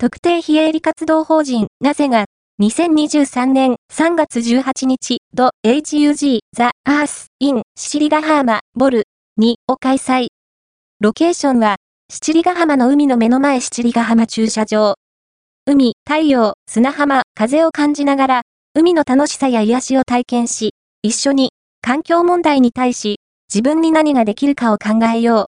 特定非営利活動法人なぜが2023年3月18日、ド HUG The Earth in シチリガハーマボル2を開催。ロケーションは、シチリガハマの海の目の前シチリガハマ駐車場。海、太陽、砂浜、風を感じながら、海の楽しさや癒しを体験し、一緒に環境問題に対し、自分に何ができるかを考えよう